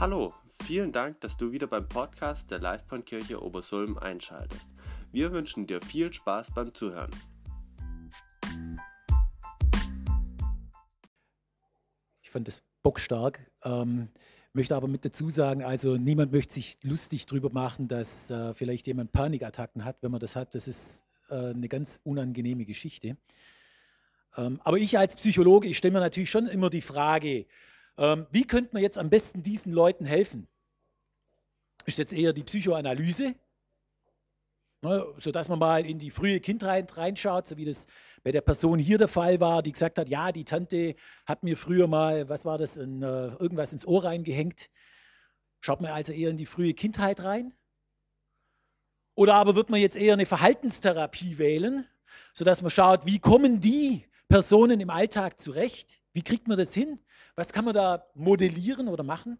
Hallo, vielen Dank, dass du wieder beim Podcast der Livebahnkirche Obersulm einschaltest. Wir wünschen dir viel Spaß beim Zuhören. Ich fand das bockstark. Ähm, möchte aber mit dazu sagen, also niemand möchte sich lustig darüber machen, dass äh, vielleicht jemand Panikattacken hat. Wenn man das hat, das ist äh, eine ganz unangenehme Geschichte. Ähm, aber ich als Psychologe, ich stelle mir natürlich schon immer die Frage, ähm, wie könnte man jetzt am besten diesen Leuten helfen? Ist jetzt eher die Psychoanalyse, ne, sodass man mal in die frühe Kindheit reinschaut, so wie das bei der Person hier der Fall war, die gesagt hat, ja, die Tante hat mir früher mal, was war das, in, äh, irgendwas ins Ohr reingehängt. Schaut man also eher in die frühe Kindheit rein? Oder aber wird man jetzt eher eine Verhaltenstherapie wählen, sodass man schaut, wie kommen die Personen im Alltag zurecht? Wie kriegt man das hin? Was kann man da modellieren oder machen?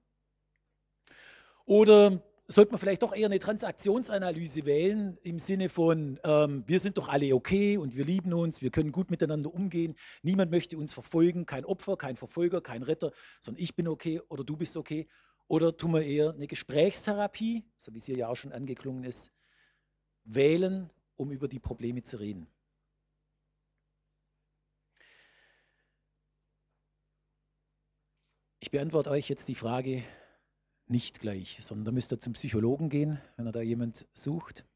Oder sollte man vielleicht doch eher eine Transaktionsanalyse wählen im Sinne von, ähm, wir sind doch alle okay und wir lieben uns, wir können gut miteinander umgehen, niemand möchte uns verfolgen, kein Opfer, kein Verfolger, kein Retter, sondern ich bin okay oder du bist okay. Oder tun wir eher eine Gesprächstherapie, so wie es hier ja auch schon angeklungen ist, wählen, um über die Probleme zu reden. Ich beantworte euch jetzt die Frage nicht gleich, sondern da müsst ihr zum Psychologen gehen, wenn ihr da jemand sucht.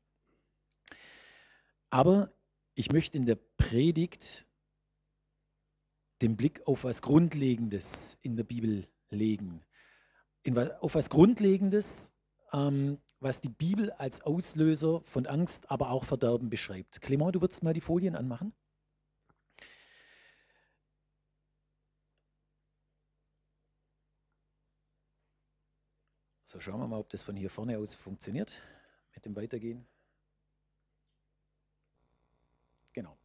Aber ich möchte in der Predigt den Blick auf was Grundlegendes in der Bibel legen. In, auf was Grundlegendes, ähm, was die Bibel als Auslöser von Angst, aber auch Verderben beschreibt. Clement, du würdest mal die Folien anmachen? So, schauen wir mal, ob das von hier vorne aus funktioniert mit dem Weitergehen. Genau.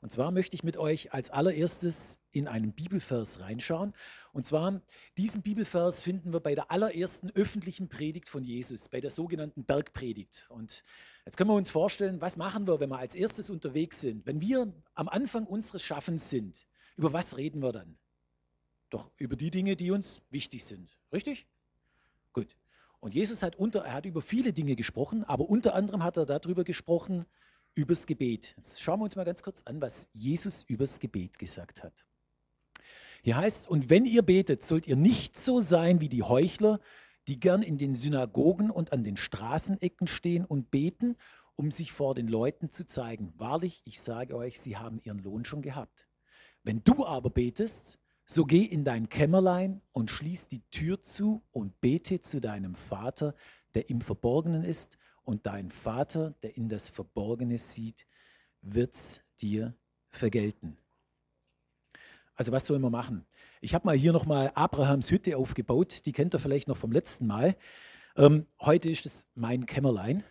Und zwar möchte ich mit euch als allererstes in einen Bibelvers reinschauen. Und zwar, diesen Bibelvers finden wir bei der allerersten öffentlichen Predigt von Jesus, bei der sogenannten Bergpredigt. Und jetzt können wir uns vorstellen, was machen wir, wenn wir als erstes unterwegs sind? Wenn wir am Anfang unseres Schaffens sind, über was reden wir dann? Doch über die Dinge, die uns wichtig sind. Richtig? Gut. Und Jesus hat, unter, er hat über viele Dinge gesprochen, aber unter anderem hat er darüber gesprochen, übers Gebet. Jetzt schauen wir uns mal ganz kurz an, was Jesus übers Gebet gesagt hat. Hier heißt es, und wenn ihr betet, sollt ihr nicht so sein wie die Heuchler, die gern in den Synagogen und an den Straßenecken stehen und beten, um sich vor den Leuten zu zeigen. Wahrlich, ich sage euch, sie haben ihren Lohn schon gehabt. Wenn du aber betest, so geh in dein Kämmerlein und schließ die Tür zu und bete zu deinem Vater, der im Verborgenen ist, und dein Vater, der in das Verborgene sieht, wird's dir vergelten. Also was sollen wir machen? Ich habe mal hier nochmal Abrahams Hütte aufgebaut, die kennt ihr vielleicht noch vom letzten Mal. Ähm, heute ist es mein Kämmerlein.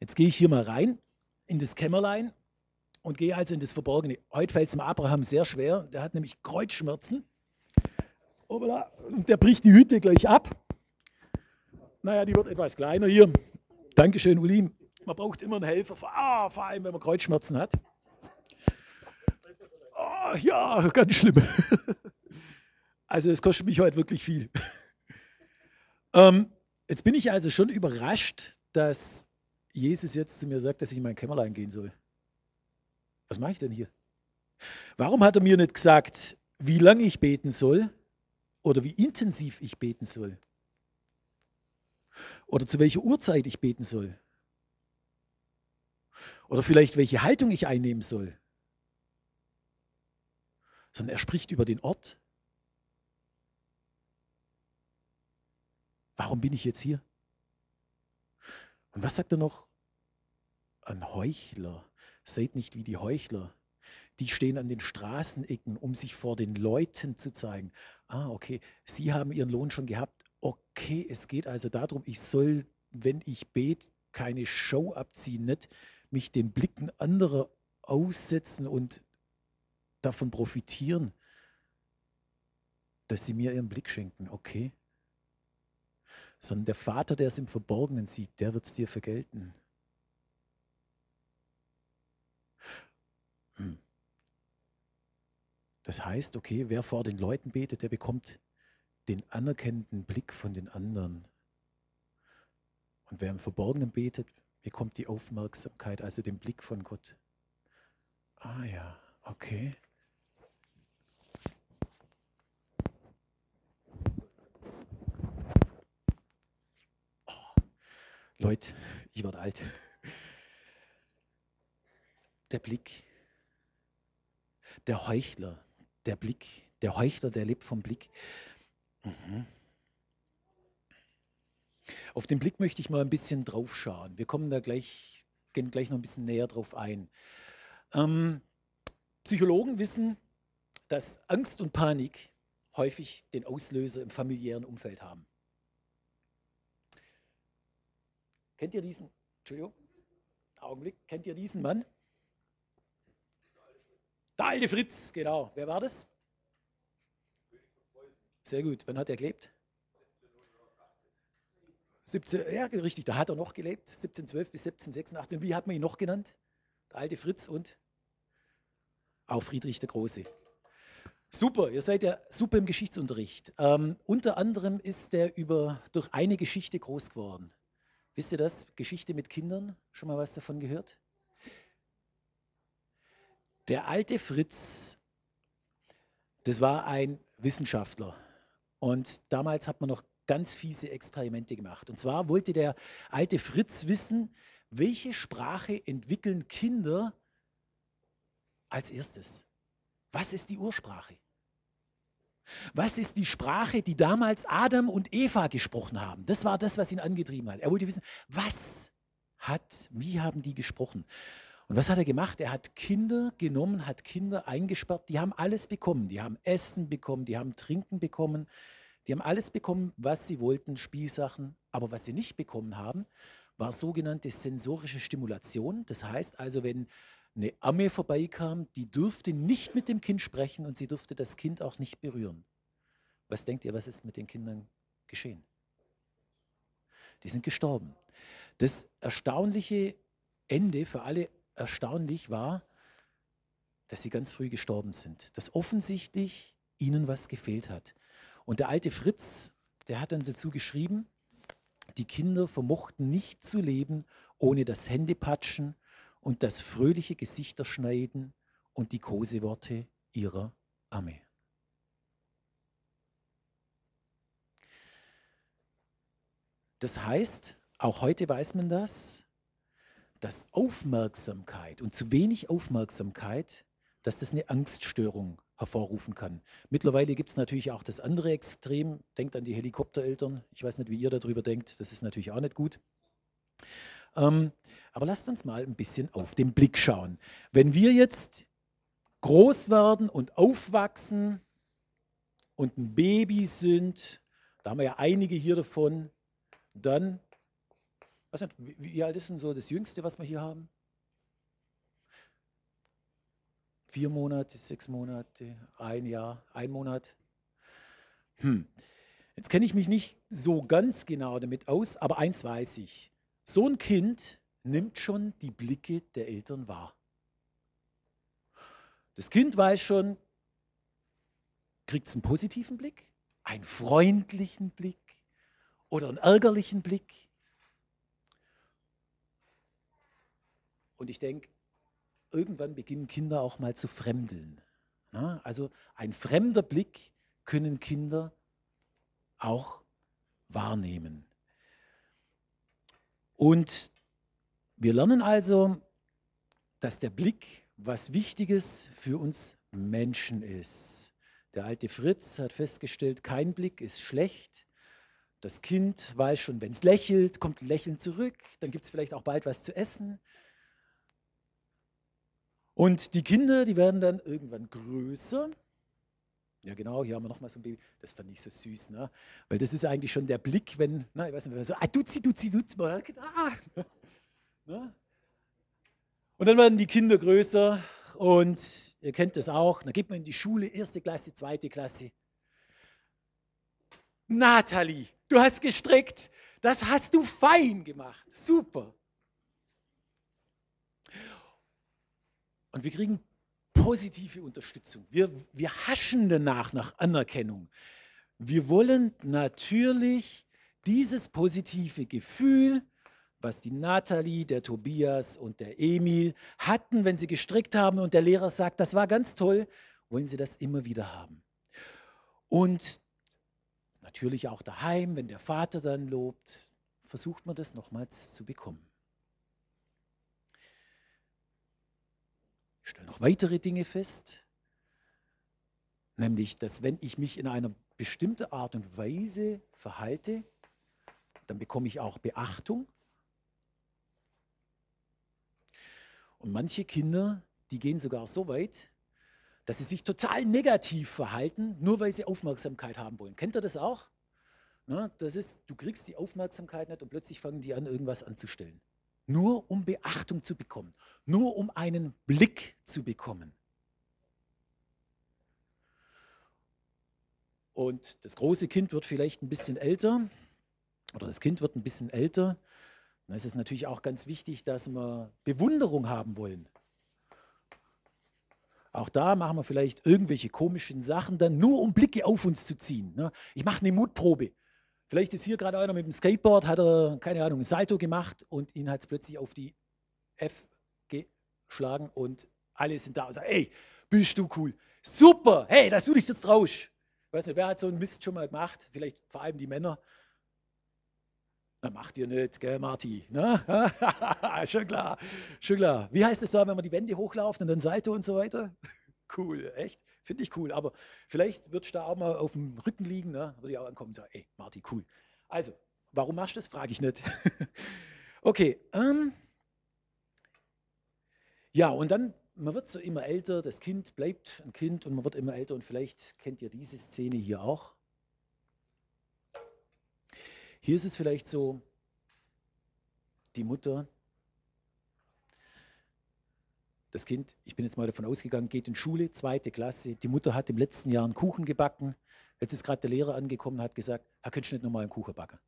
Jetzt gehe ich hier mal rein in das Kämmerlein und gehe also in das Verborgene. Heute fällt es mir Abraham sehr schwer. Der hat nämlich Kreuzschmerzen. Und der bricht die Hütte gleich ab. Naja, die wird etwas kleiner hier. Dankeschön, Uli. Man braucht immer einen Helfer, ah, vor allem wenn man Kreuzschmerzen hat. Oh, ja, ganz schlimm. Also es kostet mich heute wirklich viel. Ähm, jetzt bin ich also schon überrascht, dass Jesus jetzt zu mir sagt, dass ich in mein Kämmerlein gehen soll. Was mache ich denn hier? Warum hat er mir nicht gesagt, wie lange ich beten soll oder wie intensiv ich beten soll? Oder zu welcher Uhrzeit ich beten soll? Oder vielleicht welche Haltung ich einnehmen soll? Sondern er spricht über den Ort. Warum bin ich jetzt hier? Und was sagt er noch? Ein Heuchler. Seid nicht wie die Heuchler. Die stehen an den Straßenecken, um sich vor den Leuten zu zeigen. Ah, okay, sie haben ihren Lohn schon gehabt. Okay, es geht also darum, ich soll, wenn ich bete, keine Show abziehen, nicht mich den Blicken anderer aussetzen und davon profitieren, dass sie mir ihren Blick schenken. Okay. Sondern der Vater, der es im Verborgenen sieht, der wird es dir vergelten. Das heißt, okay, wer vor den Leuten betet, der bekommt den anerkennenden Blick von den anderen. Und wer im Verborgenen betet, bekommt die Aufmerksamkeit, also den Blick von Gott. Ah ja, okay. Oh, Leute, ich werde alt. Der Blick, der Heuchler, der Blick, der Heuchler, der lebt vom Blick. Mhm. Auf den Blick möchte ich mal ein bisschen drauf schauen. Wir kommen da gleich, gehen gleich noch ein bisschen näher drauf ein. Ähm, Psychologen wissen, dass Angst und Panik häufig den Auslöser im familiären Umfeld haben. Kennt ihr diesen, Entschuldigung, Augenblick, kennt ihr diesen Mann? Der alte Fritz, genau. Wer war das? Sehr gut. Wann hat er gelebt? 17, ja, richtig, da hat er noch gelebt, 1712 bis 1786. Und wie hat man ihn noch genannt? Der alte Fritz und auch Friedrich der Große. Super, ihr seid ja super im Geschichtsunterricht. Ähm, unter anderem ist er über, durch eine Geschichte groß geworden. Wisst ihr das? Geschichte mit Kindern? Schon mal was davon gehört? Der alte Fritz, das war ein Wissenschaftler. Und damals hat man noch ganz fiese Experimente gemacht. Und zwar wollte der alte Fritz wissen, welche Sprache entwickeln Kinder als erstes? Was ist die Ursprache? Was ist die Sprache, die damals Adam und Eva gesprochen haben? Das war das, was ihn angetrieben hat. Er wollte wissen, was hat, wie haben die gesprochen? Und was hat er gemacht? Er hat Kinder genommen, hat Kinder eingesperrt, die haben alles bekommen. Die haben Essen bekommen, die haben Trinken bekommen, die haben alles bekommen, was sie wollten, Spielsachen. Aber was sie nicht bekommen haben, war sogenannte sensorische Stimulation. Das heißt also, wenn eine Amme vorbeikam, die durfte nicht mit dem Kind sprechen und sie durfte das Kind auch nicht berühren. Was denkt ihr, was ist mit den Kindern geschehen? Die sind gestorben. Das erstaunliche Ende für alle erstaunlich war, dass sie ganz früh gestorben sind. Dass offensichtlich ihnen was gefehlt hat. Und der alte Fritz, der hat dann dazu geschrieben, die Kinder vermochten nicht zu leben ohne das Händepatschen und das fröhliche Gesichterschneiden und die Koseworte ihrer Amme. Das heißt, auch heute weiß man das, dass Aufmerksamkeit und zu wenig Aufmerksamkeit, dass das eine Angststörung hervorrufen kann. Mittlerweile gibt es natürlich auch das andere Extrem. Denkt an die Helikoptereltern. Ich weiß nicht, wie ihr darüber denkt. Das ist natürlich auch nicht gut. Ähm, aber lasst uns mal ein bisschen auf den Blick schauen. Wenn wir jetzt groß werden und aufwachsen und ein Baby sind, da haben wir ja einige hier davon, dann, was nicht, wie alt ist denn so das Jüngste, was wir hier haben? Vier Monate, sechs Monate, ein Jahr, ein Monat. Hm. Jetzt kenne ich mich nicht so ganz genau damit aus, aber eins weiß ich. So ein Kind nimmt schon die Blicke der Eltern wahr. Das Kind weiß schon, kriegt es einen positiven Blick, einen freundlichen Blick oder einen ärgerlichen Blick. Und ich denke, irgendwann beginnen Kinder auch mal zu fremdeln. Ja, also ein fremder Blick können Kinder auch wahrnehmen. Und wir lernen also, dass der Blick was Wichtiges für uns Menschen ist. Der alte Fritz hat festgestellt, kein Blick ist schlecht. Das Kind weiß schon, wenn es lächelt, kommt ein Lächeln zurück, dann gibt es vielleicht auch bald was zu essen. Und die Kinder, die werden dann irgendwann größer. Ja, genau, hier haben wir nochmal so ein Baby. Das fand ich so süß, ne? Weil das ist eigentlich schon der Blick, wenn, na, ich weiß nicht, wenn man so, ah, duzi, duzi, duzi, ah. Ne? Und dann werden die Kinder größer und ihr kennt das auch. Dann geht man in die Schule, erste Klasse, zweite Klasse. Nathalie, du hast gestrickt. Das hast du fein gemacht. Super. Und wir kriegen positive Unterstützung. Wir, wir haschen danach nach Anerkennung. Wir wollen natürlich dieses positive Gefühl, was die Nathalie, der Tobias und der Emil hatten, wenn sie gestrickt haben und der Lehrer sagt, das war ganz toll, wollen sie das immer wieder haben. Und natürlich auch daheim, wenn der Vater dann lobt, versucht man das nochmals zu bekommen. Stelle noch weitere Dinge fest, nämlich, dass wenn ich mich in einer bestimmten Art und Weise verhalte, dann bekomme ich auch Beachtung. Und manche Kinder, die gehen sogar so weit, dass sie sich total negativ verhalten, nur weil sie Aufmerksamkeit haben wollen. Kennt ihr das auch? Na, das ist, du kriegst die Aufmerksamkeit nicht und plötzlich fangen die an, irgendwas anzustellen. Nur um Beachtung zu bekommen, nur um einen Blick zu bekommen. Und das große Kind wird vielleicht ein bisschen älter oder das Kind wird ein bisschen älter. Dann ist es natürlich auch ganz wichtig, dass wir Bewunderung haben wollen. Auch da machen wir vielleicht irgendwelche komischen Sachen, dann nur um Blicke auf uns zu ziehen. Ne? Ich mache eine Mutprobe. Vielleicht ist hier gerade einer mit dem Skateboard, hat er, keine Ahnung, Salto gemacht und ihn hat es plötzlich auf die F geschlagen und alle sind da und sagen, ey, bist du cool. Super, hey, dass du dich jetzt traust. Ich weiß nicht, wer hat so einen Mist schon mal gemacht? Vielleicht vor allem die Männer. Na, macht ihr nicht, gell, Marti? Ne? schon klar, schon klar. Wie heißt es da, wenn man die Wände hochlauft und dann Salto und so weiter? Cool, echt? Finde ich cool. Aber vielleicht wird ich da auch mal auf dem Rücken liegen, ne? würde ich auch ankommen und sagen, ey, Marti, cool. Also, warum machst du das? Frage ich nicht. okay. Ähm, ja, und dann, man wird so immer älter, das Kind bleibt ein Kind und man wird immer älter und vielleicht kennt ihr diese Szene hier auch. Hier ist es vielleicht so, die Mutter, das Kind, ich bin jetzt mal davon ausgegangen, geht in Schule, zweite Klasse. Die Mutter hat im letzten Jahr einen Kuchen gebacken. Jetzt ist gerade der Lehrer angekommen und hat gesagt, Herr, könntest du nicht nochmal einen Kuchen backen?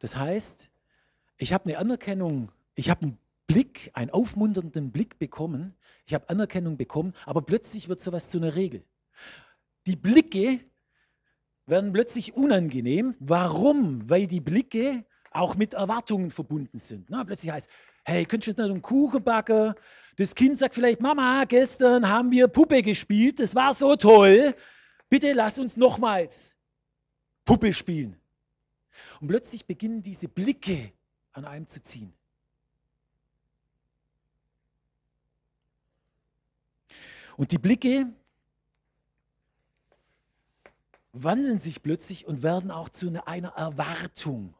Das heißt, ich habe eine Anerkennung, ich habe einen Blick, einen aufmunternden Blick bekommen, ich habe Anerkennung bekommen, aber plötzlich wird sowas zu einer Regel. Die Blicke werden plötzlich unangenehm. Warum? Weil die Blicke auch mit Erwartungen verbunden sind. Na, plötzlich heißt, hey, könntest du nicht einen Kuchen backen? Das Kind sagt vielleicht, Mama, gestern haben wir Puppe gespielt, das war so toll. Bitte lass uns nochmals Puppe spielen. Und plötzlich beginnen diese Blicke an einem zu ziehen. Und die Blicke wandeln sich plötzlich und werden auch zu einer Erwartung.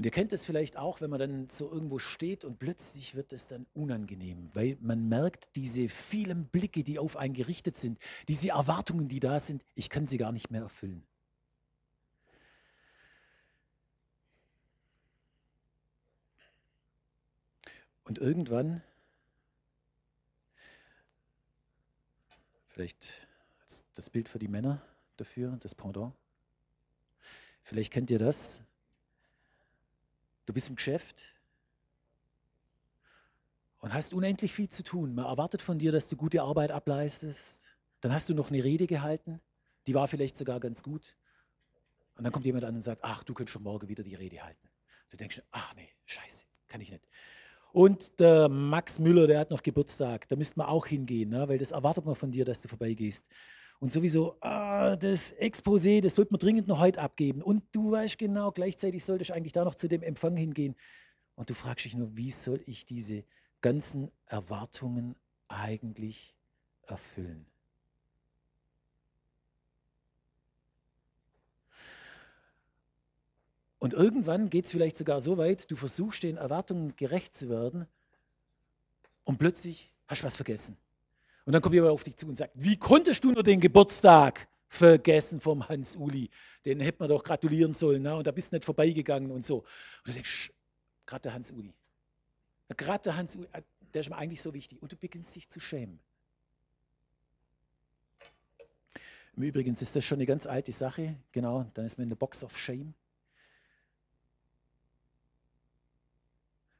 Und ihr kennt es vielleicht auch, wenn man dann so irgendwo steht und plötzlich wird es dann unangenehm, weil man merkt, diese vielen Blicke, die auf einen gerichtet sind, diese Erwartungen, die da sind, ich kann sie gar nicht mehr erfüllen. Und irgendwann Vielleicht das Bild für die Männer dafür, das Pendant. Vielleicht kennt ihr das. Du bist im Geschäft und hast unendlich viel zu tun. Man erwartet von dir, dass du gute Arbeit ableistest. Dann hast du noch eine Rede gehalten, die war vielleicht sogar ganz gut. Und dann kommt jemand an und sagt, ach, du könntest schon morgen wieder die Rede halten. Du denkst, ach nee, scheiße, kann ich nicht. Und der Max Müller, der hat noch Geburtstag. Da müsste man auch hingehen, ne? weil das erwartet man von dir, dass du vorbeigehst. Und sowieso, ah, das Exposé, das sollte man dringend noch heute abgeben. Und du weißt genau, gleichzeitig sollte ich eigentlich da noch zu dem Empfang hingehen. Und du fragst dich nur, wie soll ich diese ganzen Erwartungen eigentlich erfüllen? Und irgendwann geht es vielleicht sogar so weit, du versuchst den Erwartungen gerecht zu werden und plötzlich hast du was vergessen. Und dann kommt jemand auf dich zu und sagt, wie konntest du nur den Geburtstag vergessen vom Hans-Uli? Den hätte man doch gratulieren sollen. Ne? Und da bist du nicht vorbeigegangen und so. Und du denkst, gerade der Hans-Uli. Gerade der Hans-Uli, äh, der ist mir eigentlich so wichtig. Und du beginnst dich zu schämen. Im Übrigen ist das schon eine ganz alte Sache. Genau, dann ist man in der Box of Shame.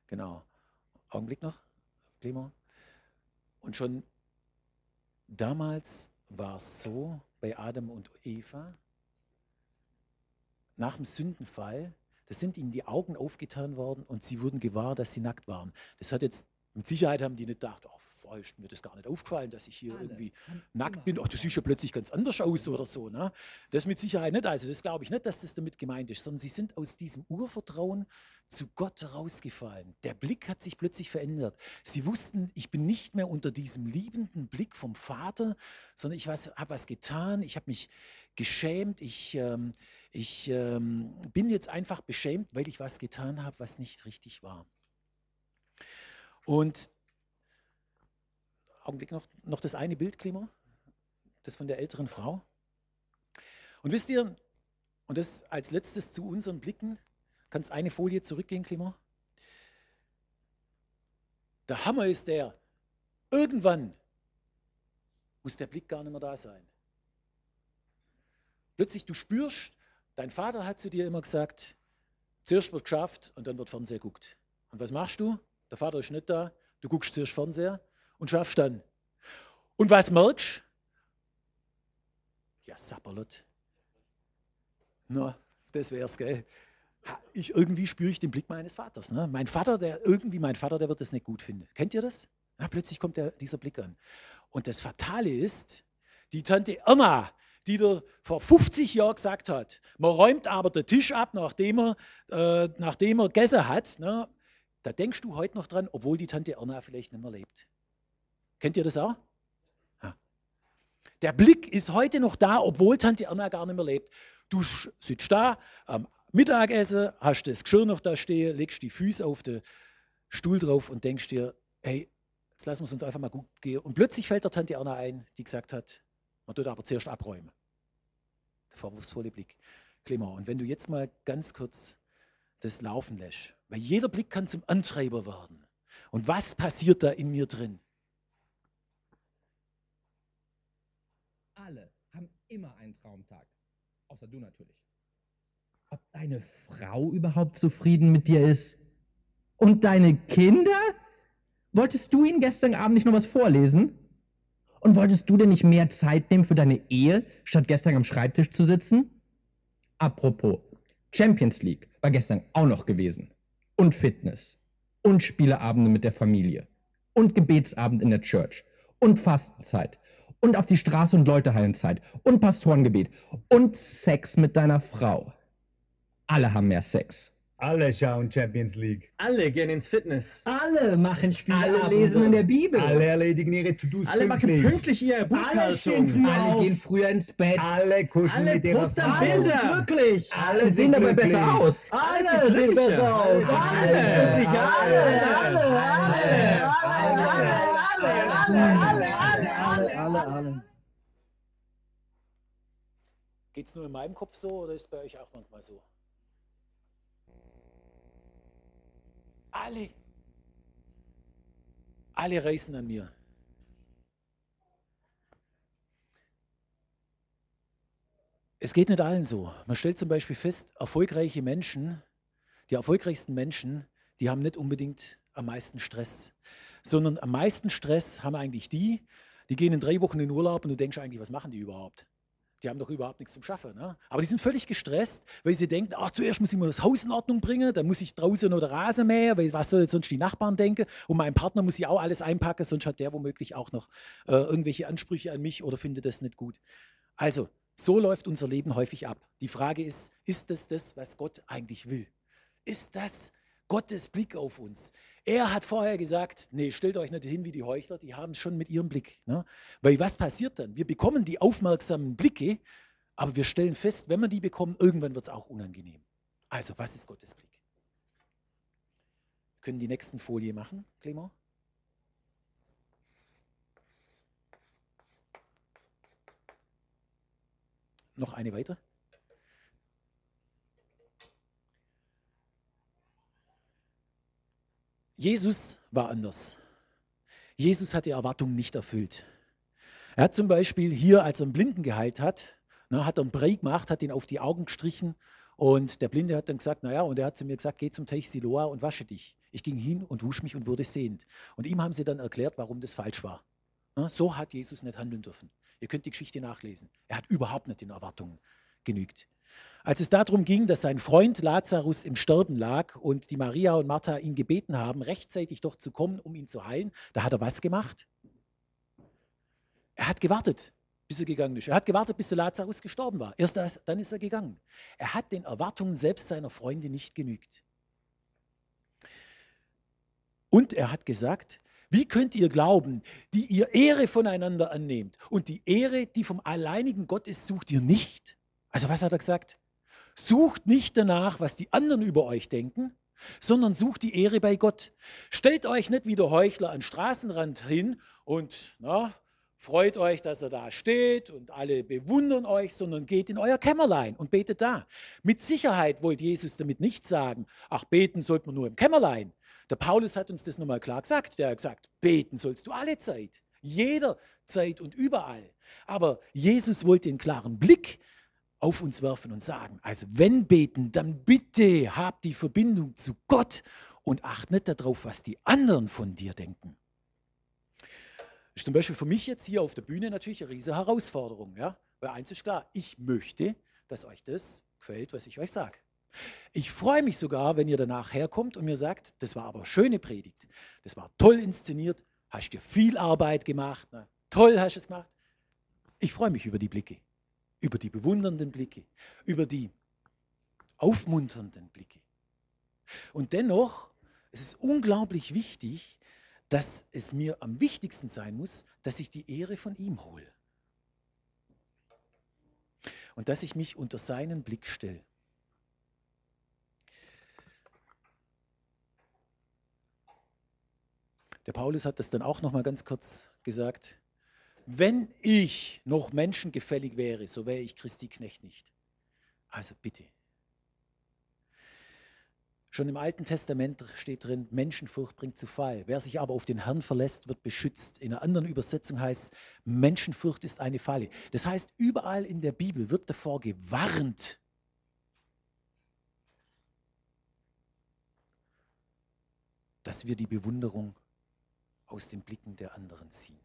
Genau. Augenblick noch. Clement. Und schon damals war es so bei Adam und Eva, nach dem Sündenfall, da sind ihnen die Augen aufgetan worden und sie wurden gewahr, dass sie nackt waren. Das hat jetzt, mit Sicherheit haben die nicht gedacht, oh, vorher ist mir das gar nicht aufgefallen, dass ich hier Alle. irgendwie nackt bin. Ach, du siehst ja plötzlich ganz anders aus oder so. Ne? Das mit Sicherheit nicht. Also das glaube ich nicht, dass das damit gemeint ist, sondern sie sind aus diesem Urvertrauen zu Gott rausgefallen. Der Blick hat sich plötzlich verändert. Sie wussten, ich bin nicht mehr unter diesem liebenden Blick vom Vater, sondern ich habe was getan, ich habe mich geschämt, ich, ähm, ich ähm, bin jetzt einfach beschämt, weil ich was getan habe, was nicht richtig war. Und Augenblick noch, noch das eine Bild, Klima, das von der älteren Frau. Und wisst ihr, und das als letztes zu unseren Blicken, kannst eine Folie zurückgehen, Klima. Der Hammer ist der, irgendwann muss der Blick gar nicht mehr da sein. Plötzlich du spürst, dein Vater hat zu dir immer gesagt, zuerst wird geschafft und dann wird Fernseher guckt. Und was machst du? Der Vater ist nicht da, du guckst zuerst Fernseher und schaffst dann. Und was merkst Ja, Sapperlot. Na, das wär's, gell? Ich, irgendwie spüre ich den Blick meines Vaters. Ne? Mein Vater, der irgendwie, mein Vater, der wird das nicht gut finden. Kennt ihr das? Na, plötzlich kommt der, dieser Blick an. Und das Fatale ist, die Tante Irma, die dir vor 50 Jahren gesagt hat, man räumt aber den Tisch ab, nachdem er, äh, nachdem er gegessen hat, ne? da denkst du heute noch dran, obwohl die Tante Irma vielleicht nicht mehr lebt. Kennt ihr das auch? Ja. Der Blick ist heute noch da, obwohl Tante Erna gar nicht mehr lebt. Du sitzt da am Mittagessen, hast das Geschirr noch da stehen, legst die Füße auf den Stuhl drauf und denkst dir, hey, jetzt lassen wir es uns einfach mal gut gehen. Und plötzlich fällt der Tante Erna ein, die gesagt hat, man tut aber zuerst abräumen. Der vorwurfsvolle Blick. Clement, und wenn du jetzt mal ganz kurz das laufen lässt, weil jeder Blick kann zum Antreiber werden. Und was passiert da in mir drin? Alle haben immer einen Traumtag. Außer du natürlich. Ob deine Frau überhaupt zufrieden mit dir ist? Und deine Kinder? Wolltest du ihnen gestern Abend nicht noch was vorlesen? Und wolltest du denn nicht mehr Zeit nehmen für deine Ehe, statt gestern am Schreibtisch zu sitzen? Apropos, Champions League war gestern auch noch gewesen. Und Fitness. Und Spieleabende mit der Familie. Und Gebetsabend in der Church. Und Fastenzeit und auf die Straße und Leutehallenzeit und Pastorengebet und Sex mit deiner Frau. Alle haben mehr Sex. Alle schauen Champions League. Alle gehen ins Fitness. Alle machen Spiele. Alle lesen in der Bibel. Alle erledigen ihre To-Dos Alle machen pünktlich ihre Buchhaltung. Alle, Alle gehen früher ins Bett. Alle kuscheln Alle mit ihrer Frau. Alle sind glücklich. Alle sehen dabei besser aus. Alle sehen besser aus. Alle. Alle. Alle. Alle. Alle. Alle. Alle. Alle. Alle. Geht es nur in meinem Kopf so oder ist es bei euch auch manchmal so? Alle. Alle reißen an mir. Es geht nicht allen so. Man stellt zum Beispiel fest, erfolgreiche Menschen, die erfolgreichsten Menschen, die haben nicht unbedingt am meisten Stress, sondern am meisten Stress haben eigentlich die, die gehen in drei Wochen in Urlaub und du denkst eigentlich, was machen die überhaupt? Die haben doch überhaupt nichts zum Schaffen. Ne? Aber die sind völlig gestresst, weil sie denken, ach, zuerst muss ich mal das Haus in Ordnung bringen, dann muss ich draußen den Rasen mähen, weil was soll sonst die Nachbarn denken? Und mein Partner muss ich auch alles einpacken, sonst hat der womöglich auch noch äh, irgendwelche Ansprüche an mich oder findet das nicht gut. Also, so läuft unser Leben häufig ab. Die Frage ist, ist das das, was Gott eigentlich will? Ist das Gottes Blick auf uns? Er hat vorher gesagt, nee, stellt euch nicht hin wie die Heuchler, die haben es schon mit ihrem Blick. Ne? Weil was passiert dann? Wir bekommen die aufmerksamen Blicke, aber wir stellen fest, wenn wir die bekommen, irgendwann wird es auch unangenehm. Also, was ist Gottes Blick? Wir können die nächsten Folie machen, Clement? Noch eine weitere? Jesus war anders. Jesus hat die Erwartungen nicht erfüllt. Er hat zum Beispiel hier, als er einen Blinden geheilt hat, na, hat er einen Brei gemacht, hat ihn auf die Augen gestrichen Und der Blinde hat dann gesagt, naja, und er hat zu mir gesagt, geh zum Teich Siloa und wasche dich. Ich ging hin und wusch mich und wurde sehend. Und ihm haben sie dann erklärt, warum das falsch war. Ja, so hat Jesus nicht handeln dürfen. Ihr könnt die Geschichte nachlesen. Er hat überhaupt nicht den Erwartungen genügt. Als es darum ging, dass sein Freund Lazarus im Sterben lag und die Maria und Martha ihn gebeten haben, rechtzeitig doch zu kommen, um ihn zu heilen, da hat er was gemacht? Er hat gewartet, bis er gegangen ist. Er hat gewartet, bis der Lazarus gestorben war. Erst dann ist er gegangen. Er hat den Erwartungen selbst seiner Freunde nicht genügt. Und er hat gesagt, wie könnt ihr glauben, die ihr Ehre voneinander annehmt und die Ehre, die vom alleinigen Gott ist, sucht ihr nicht? Also was hat er gesagt? Sucht nicht danach, was die anderen über euch denken, sondern sucht die Ehre bei Gott. Stellt euch nicht wie der Heuchler an Straßenrand hin und na, freut euch, dass er da steht und alle bewundern euch, sondern geht in euer Kämmerlein und betet da. Mit Sicherheit wollte Jesus damit nicht sagen, ach, beten sollte man nur im Kämmerlein. Der Paulus hat uns das nochmal klar gesagt. Der hat gesagt, beten sollst du alle Zeit, jeder Zeit und überall. Aber Jesus wollte einen klaren Blick auf uns werfen und sagen, also wenn beten, dann bitte hab die Verbindung zu Gott und acht nicht darauf, was die anderen von dir denken. Ist zum Beispiel für mich jetzt hier auf der Bühne natürlich eine riesige Herausforderung. Ja? Weil eins ist klar, ich möchte, dass euch das gefällt, was ich euch sage. Ich freue mich sogar, wenn ihr danach herkommt und mir sagt, das war aber schöne Predigt, das war toll inszeniert, hast dir viel Arbeit gemacht, na, toll hast du es gemacht. Ich freue mich über die Blicke über die bewundernden Blicke, über die aufmunternden Blicke. Und dennoch es ist es unglaublich wichtig, dass es mir am wichtigsten sein muss, dass ich die Ehre von ihm hole. Und dass ich mich unter seinen Blick stelle. Der Paulus hat das dann auch noch mal ganz kurz gesagt wenn ich noch menschengefällig wäre, so wäre ich Christi Knecht nicht. Also bitte. Schon im Alten Testament steht drin, Menschenfurcht bringt zu Fall. Wer sich aber auf den Herrn verlässt, wird beschützt. In einer anderen Übersetzung heißt, Menschenfurcht ist eine Falle. Das heißt, überall in der Bibel wird davor gewarnt, dass wir die Bewunderung aus den Blicken der anderen ziehen.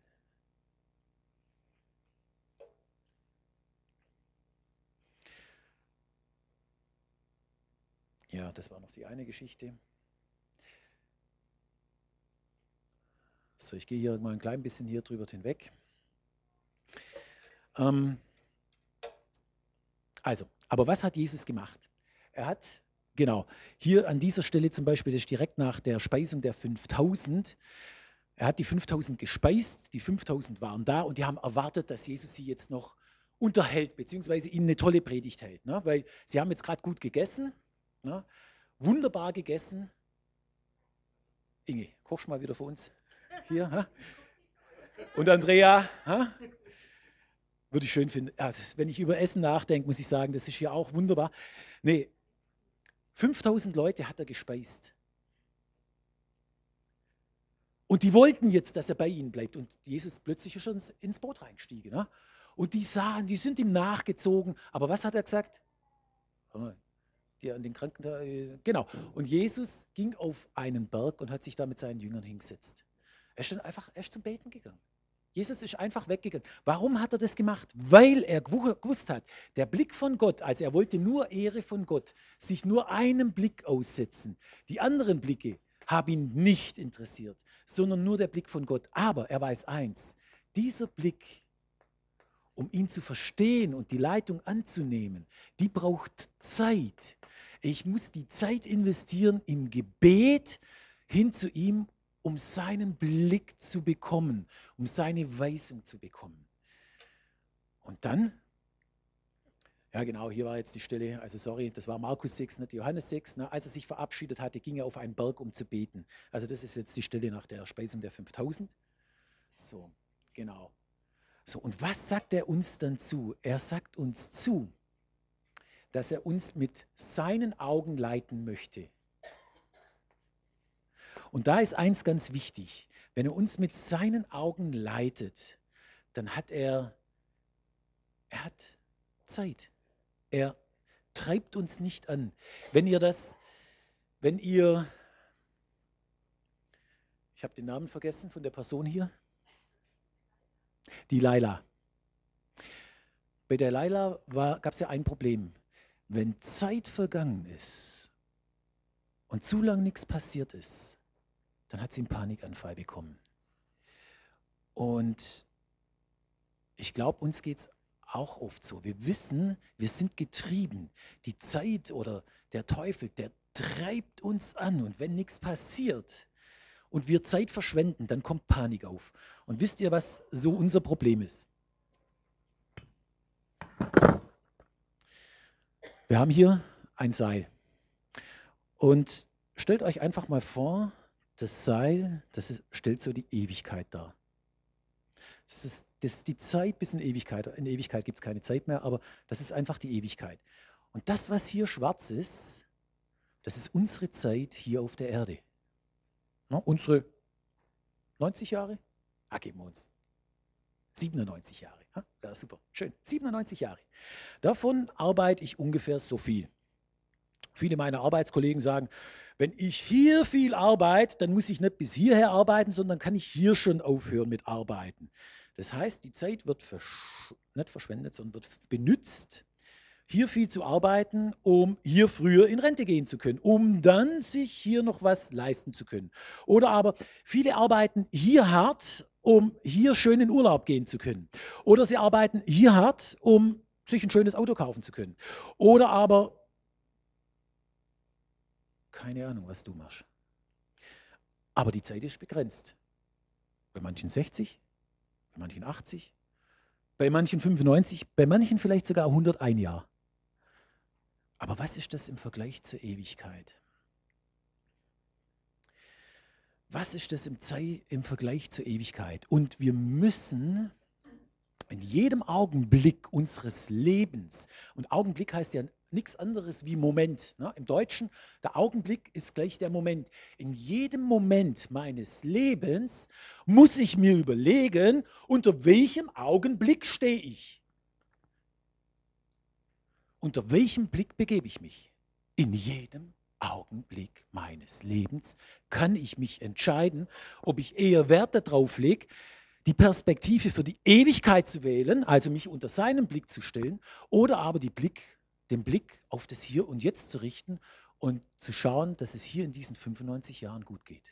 Ja, das war noch die eine Geschichte. So, ich gehe hier mal ein klein bisschen hier drüber hinweg. Ähm, also, aber was hat Jesus gemacht? Er hat, genau, hier an dieser Stelle zum Beispiel, das ist direkt nach der Speisung der 5000, er hat die 5000 gespeist, die 5000 waren da und die haben erwartet, dass Jesus sie jetzt noch unterhält, beziehungsweise ihnen eine tolle Predigt hält. Ne? Weil sie haben jetzt gerade gut gegessen, Ne? Wunderbar gegessen. Inge, kochst mal wieder für uns hier. Ha? Und Andrea, ha? würde ich schön finden. Also, wenn ich über Essen nachdenke, muss ich sagen, das ist hier auch wunderbar. Nee, 5000 Leute hat er gespeist. Und die wollten jetzt, dass er bei ihnen bleibt. Und Jesus plötzlich ist schon ins Boot reingestiegen. Ne? Und die sahen, die sind ihm nachgezogen. Aber was hat er gesagt? Die an den Kranken, äh, genau. Und Jesus ging auf einen Berg und hat sich da mit seinen Jüngern hingesetzt. Er ist dann einfach, er ist zum Beten gegangen. Jesus ist einfach weggegangen. Warum hat er das gemacht? Weil er gewusst hat, der Blick von Gott, also er wollte nur Ehre von Gott, sich nur einem Blick aussetzen. Die anderen Blicke haben ihn nicht interessiert, sondern nur der Blick von Gott. Aber er weiß eins, dieser Blick um ihn zu verstehen und die Leitung anzunehmen, die braucht Zeit. Ich muss die Zeit investieren im Gebet hin zu ihm, um seinen Blick zu bekommen, um seine Weisung zu bekommen. Und dann, ja genau, hier war jetzt die Stelle, also sorry, das war Markus 6, nicht Johannes 6, ne, als er sich verabschiedet hatte, ging er auf einen Berg, um zu beten. Also das ist jetzt die Stelle nach der Speisung der 5000. So, genau. So, und was sagt er uns dann zu? Er sagt uns zu, dass er uns mit seinen Augen leiten möchte. Und da ist eins ganz wichtig. Wenn er uns mit seinen Augen leitet, dann hat er, er hat Zeit. Er treibt uns nicht an. Wenn ihr das, wenn ihr, ich habe den Namen vergessen von der Person hier, die Laila. Bei der Laila gab es ja ein Problem. Wenn Zeit vergangen ist und zu lang nichts passiert ist, dann hat sie einen Panikanfall bekommen. Und ich glaube, uns geht es auch oft so. Wir wissen, wir sind getrieben. Die Zeit oder der Teufel, der treibt uns an. Und wenn nichts passiert und wir Zeit verschwenden, dann kommt Panik auf. Und wisst ihr, was so unser Problem ist? Wir haben hier ein Seil. Und stellt euch einfach mal vor, das Seil, das ist, stellt so die Ewigkeit dar. Das ist, das ist die Zeit bis in Ewigkeit. In Ewigkeit gibt es keine Zeit mehr, aber das ist einfach die Ewigkeit. Und das, was hier schwarz ist, das ist unsere Zeit hier auf der Erde. Na, unsere 90 Jahre? Ah, geben wir uns. 97 Jahre. Ja, super, schön. 97 Jahre. Davon arbeite ich ungefähr so viel. Viele meiner Arbeitskollegen sagen, wenn ich hier viel arbeite, dann muss ich nicht bis hierher arbeiten, sondern kann ich hier schon aufhören mit Arbeiten. Das heißt, die Zeit wird versch nicht verschwendet, sondern wird benutzt, hier viel zu arbeiten, um hier früher in Rente gehen zu können, um dann sich hier noch was leisten zu können. Oder aber viele arbeiten hier hart, um hier schön in Urlaub gehen zu können. Oder sie arbeiten hier hart, um sich ein schönes Auto kaufen zu können. Oder aber keine Ahnung, was du machst. Aber die Zeit ist begrenzt. Bei manchen 60, bei manchen 80, bei manchen 95, bei manchen vielleicht sogar 101 Jahr. Aber was ist das im Vergleich zur Ewigkeit? Was ist das im, Zei im Vergleich zur Ewigkeit? Und wir müssen in jedem Augenblick unseres Lebens, und Augenblick heißt ja nichts anderes wie Moment. Ne? Im Deutschen, der Augenblick ist gleich der Moment. In jedem Moment meines Lebens muss ich mir überlegen, unter welchem Augenblick stehe ich. Unter welchem Blick begebe ich mich? In jedem Augenblick meines Lebens kann ich mich entscheiden, ob ich eher Wert darauf lege, die Perspektive für die Ewigkeit zu wählen, also mich unter seinen Blick zu stellen, oder aber Blick, den Blick auf das Hier und Jetzt zu richten und zu schauen, dass es hier in diesen 95 Jahren gut geht.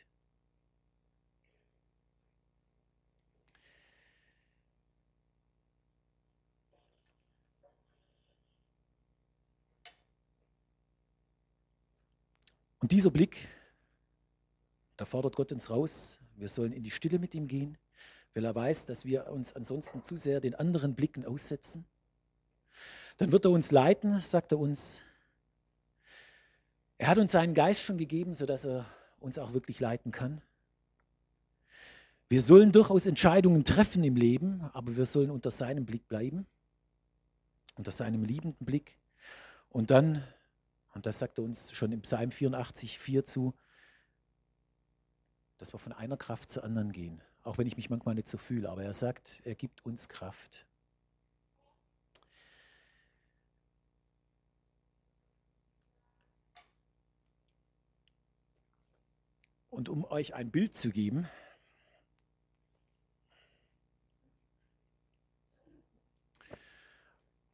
Und dieser Blick, da fordert Gott uns raus, wir sollen in die Stille mit ihm gehen, weil er weiß, dass wir uns ansonsten zu sehr den anderen Blicken aussetzen. Dann wird er uns leiten, sagt er uns. Er hat uns seinen Geist schon gegeben, sodass er uns auch wirklich leiten kann. Wir sollen durchaus Entscheidungen treffen im Leben, aber wir sollen unter seinem Blick bleiben, unter seinem liebenden Blick. Und dann und das sagt er uns schon im Psalm 84, 4 zu, dass wir von einer Kraft zur anderen gehen. Auch wenn ich mich manchmal nicht so fühle, aber er sagt, er gibt uns Kraft. Und um euch ein Bild zu geben,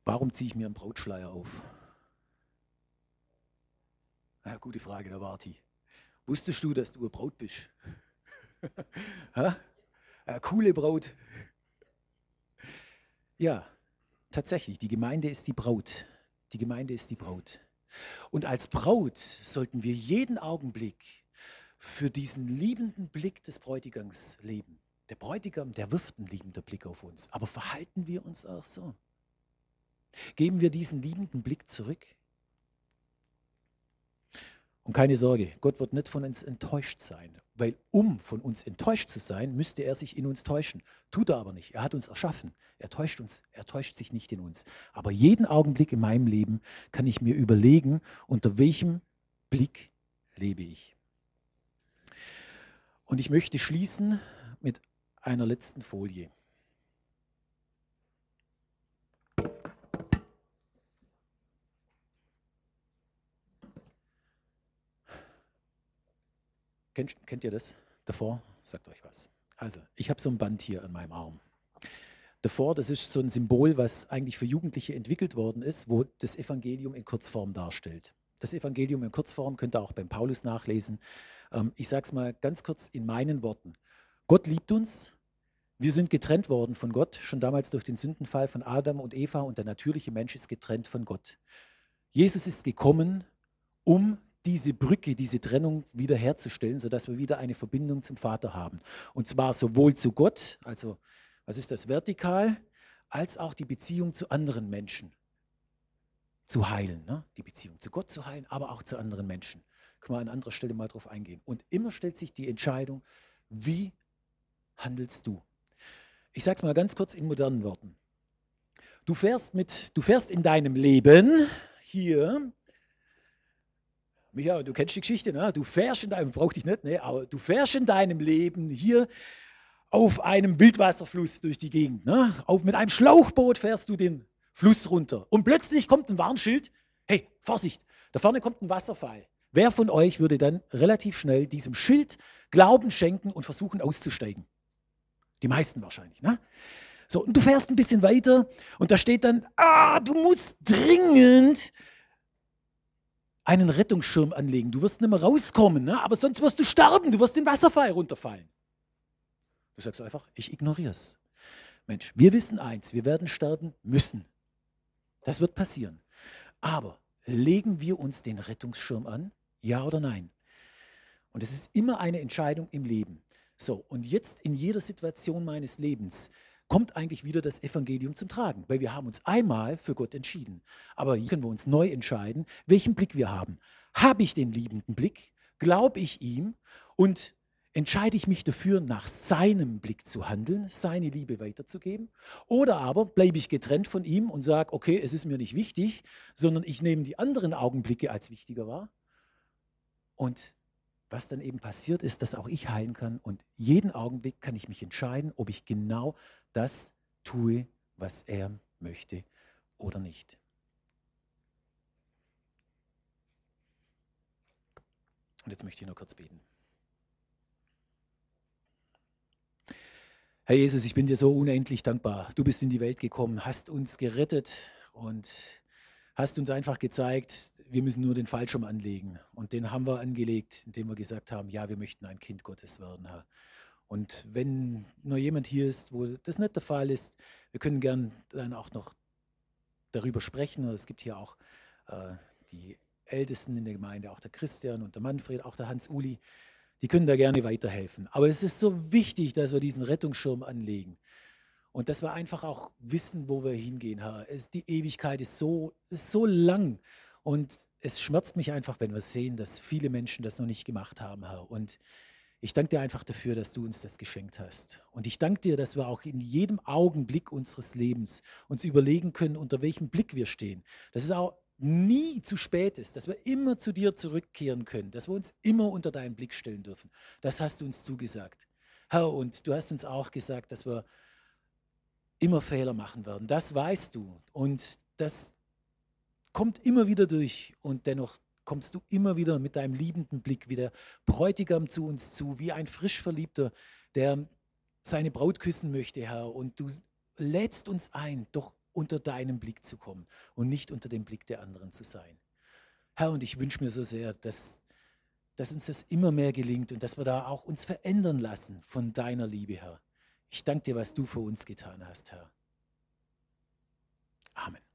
warum ziehe ich mir einen Brautschleier auf? Ja, gute Frage, der Warti. Wusstest du, dass du eine Braut bist? eine coole Braut. Ja, tatsächlich, die Gemeinde ist die Braut. Die Gemeinde ist die Braut. Und als Braut sollten wir jeden Augenblick für diesen liebenden Blick des Bräutigams leben. Der Bräutigam, der wirft einen liebenden Blick auf uns. Aber verhalten wir uns auch so? Geben wir diesen liebenden Blick zurück? Und keine Sorge, Gott wird nicht von uns enttäuscht sein, weil um von uns enttäuscht zu sein, müsste er sich in uns täuschen. Tut er aber nicht. Er hat uns erschaffen. Er täuscht uns, er täuscht sich nicht in uns. Aber jeden Augenblick in meinem Leben kann ich mir überlegen, unter welchem Blick lebe ich. Und ich möchte schließen mit einer letzten Folie. Kennt, kennt ihr das? Davor, sagt euch was. Also, ich habe so ein Band hier an meinem Arm. Davor, das ist so ein Symbol, was eigentlich für Jugendliche entwickelt worden ist, wo das Evangelium in Kurzform darstellt. Das Evangelium in Kurzform könnt ihr auch beim Paulus nachlesen. Ähm, ich sage es mal ganz kurz in meinen Worten. Gott liebt uns. Wir sind getrennt worden von Gott, schon damals durch den Sündenfall von Adam und Eva und der natürliche Mensch ist getrennt von Gott. Jesus ist gekommen, um diese Brücke, diese Trennung wiederherzustellen, sodass wir wieder eine Verbindung zum Vater haben. Und zwar sowohl zu Gott, also was ist das, vertikal, als auch die Beziehung zu anderen Menschen zu heilen. Ne? Die Beziehung zu Gott zu heilen, aber auch zu anderen Menschen. Können wir an anderer Stelle mal drauf eingehen. Und immer stellt sich die Entscheidung, wie handelst du? Ich sage es mal ganz kurz in modernen Worten. Du fährst, mit, du fährst in deinem Leben hier Micha, du kennst die Geschichte, ne? Du fährst in deinem, brauch dich nicht, ne? Aber du fährst in deinem Leben hier auf einem Wildwasserfluss durch die Gegend, ne? Auf, mit einem Schlauchboot fährst du den Fluss runter. Und plötzlich kommt ein Warnschild. Hey, Vorsicht, da vorne kommt ein Wasserfall. Wer von euch würde dann relativ schnell diesem Schild Glauben schenken und versuchen auszusteigen? Die meisten wahrscheinlich, ne? So, und du fährst ein bisschen weiter und da steht dann, ah, du musst dringend einen Rettungsschirm anlegen. Du wirst nicht mehr rauskommen, ne? aber sonst wirst du sterben. Du wirst den Wasserfall runterfallen. Du sagst einfach, ich ignoriere es. Mensch, wir wissen eins, wir werden sterben müssen. Das wird passieren. Aber legen wir uns den Rettungsschirm an? Ja oder nein? Und es ist immer eine Entscheidung im Leben. So, und jetzt in jeder Situation meines Lebens kommt eigentlich wieder das Evangelium zum Tragen, weil wir haben uns einmal für Gott entschieden. Aber hier können wir uns neu entscheiden, welchen Blick wir haben. Habe ich den liebenden Blick? Glaube ich ihm? Und entscheide ich mich dafür, nach seinem Blick zu handeln, seine Liebe weiterzugeben? Oder aber bleibe ich getrennt von ihm und sage, okay, es ist mir nicht wichtig, sondern ich nehme die anderen Augenblicke als wichtiger wahr? Und was dann eben passiert ist, dass auch ich heilen kann und jeden Augenblick kann ich mich entscheiden, ob ich genau das tue, was er möchte oder nicht. Und jetzt möchte ich nur kurz beten. Herr Jesus, ich bin dir so unendlich dankbar. Du bist in die Welt gekommen, hast uns gerettet und hast uns einfach gezeigt, wir müssen nur den Fallschirm anlegen. Und den haben wir angelegt, indem wir gesagt haben, ja, wir möchten ein Kind Gottes werden, Herr. Und wenn nur jemand hier ist, wo das nicht der Fall ist, wir können gern dann auch noch darüber sprechen. Es gibt hier auch äh, die Ältesten in der Gemeinde, auch der Christian und der Manfred, auch der Hans-Uli. Die können da gerne weiterhelfen. Aber es ist so wichtig, dass wir diesen Rettungsschirm anlegen. Und dass wir einfach auch wissen, wo wir hingehen, Herr. Es, die Ewigkeit ist so, ist so lang. Und es schmerzt mich einfach, wenn wir sehen, dass viele Menschen das noch nicht gemacht haben, Herr. Und ich danke dir einfach dafür, dass du uns das geschenkt hast. Und ich danke dir, dass wir auch in jedem Augenblick unseres Lebens uns überlegen können, unter welchem Blick wir stehen. Dass es auch nie zu spät ist, dass wir immer zu dir zurückkehren können, dass wir uns immer unter deinen Blick stellen dürfen. Das hast du uns zugesagt. Herr, und du hast uns auch gesagt, dass wir immer Fehler machen werden. Das weißt du. Und das kommt immer wieder durch. Und dennoch kommst du immer wieder mit deinem liebenden Blick wie der Bräutigam zu uns zu, wie ein frisch Verliebter, der seine Braut küssen möchte, Herr. Und du lädst uns ein, doch unter deinem Blick zu kommen und nicht unter dem Blick der anderen zu sein. Herr, und ich wünsche mir so sehr, dass, dass uns das immer mehr gelingt und dass wir da auch uns verändern lassen von deiner Liebe, Herr. Ich danke dir, was du für uns getan hast, Herr. Amen.